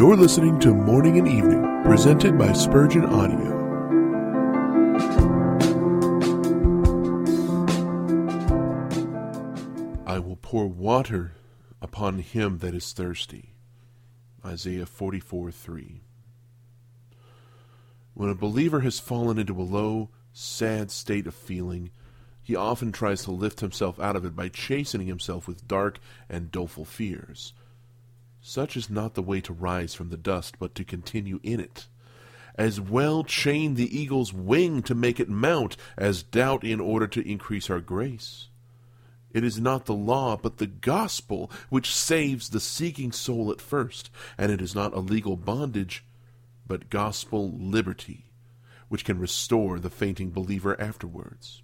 You're listening to Morning and Evening, presented by Spurgeon Audio. I will pour water upon him that is thirsty. Isaiah 44 3. When a believer has fallen into a low, sad state of feeling, he often tries to lift himself out of it by chastening himself with dark and doleful fears. Such is not the way to rise from the dust, but to continue in it. As well chain the eagle's wing to make it mount, as doubt in order to increase our grace. It is not the law, but the gospel which saves the seeking soul at first, and it is not a legal bondage, but gospel liberty, which can restore the fainting believer afterwards.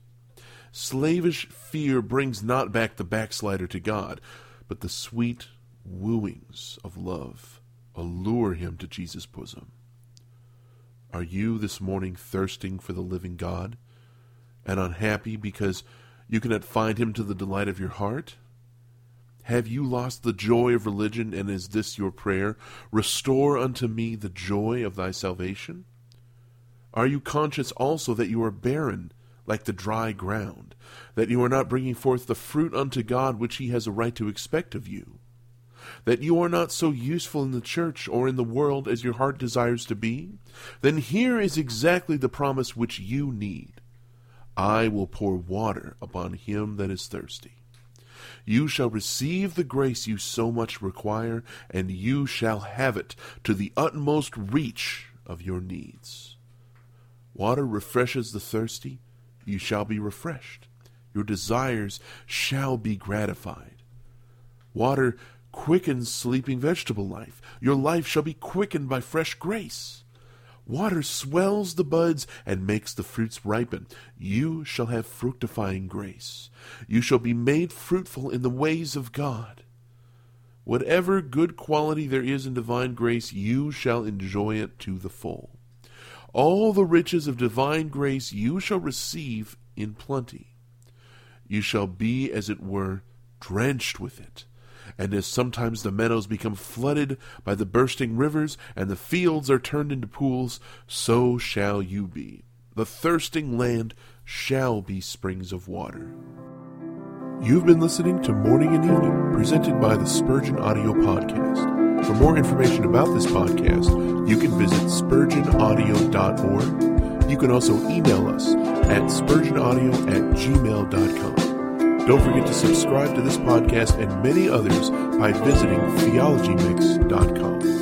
Slavish fear brings not back the backslider to God, but the sweet wooings of love allure him to Jesus' bosom. Are you this morning thirsting for the living God and unhappy because you cannot find him to the delight of your heart? Have you lost the joy of religion, and is this your prayer? Restore unto me the joy of thy salvation? Are you conscious also that you are barren, like the dry ground, that you are not bringing forth the fruit unto God which he has a right to expect of you? That you are not so useful in the church or in the world as your heart desires to be? Then here is exactly the promise which you need. I will pour water upon him that is thirsty. You shall receive the grace you so much require, and you shall have it to the utmost reach of your needs. Water refreshes the thirsty, you shall be refreshed. Your desires shall be gratified. Water quickens sleeping vegetable life. Your life shall be quickened by fresh grace. Water swells the buds and makes the fruits ripen. You shall have fructifying grace. You shall be made fruitful in the ways of God. Whatever good quality there is in divine grace, you shall enjoy it to the full. All the riches of divine grace you shall receive in plenty. You shall be, as it were, drenched with it and as sometimes the meadows become flooded by the bursting rivers, and the fields are turned into pools, so shall you be. The thirsting land shall be springs of water. You've been listening to Morning and Evening, presented by the Spurgeon Audio Podcast. For more information about this podcast, you can visit spurgeonaudio.org. You can also email us at spurgeonaudio at gmail.com. Don't forget to subscribe to this podcast and many others by visiting theologymix.com.